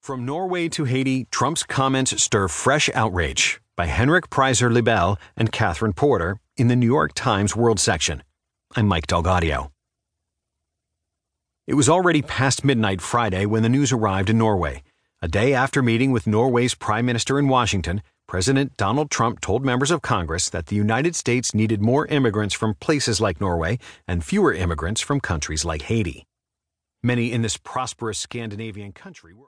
From Norway to Haiti, Trump's comments stir fresh outrage by Henrik Pryser Libell and Catherine Porter in the New York Times World section. I'm Mike DelGaudio. It was already past midnight Friday when the news arrived in Norway. A day after meeting with Norway's Prime Minister in Washington, President Donald Trump told members of Congress that the United States needed more immigrants from places like Norway and fewer immigrants from countries like Haiti. Many in this prosperous Scandinavian country were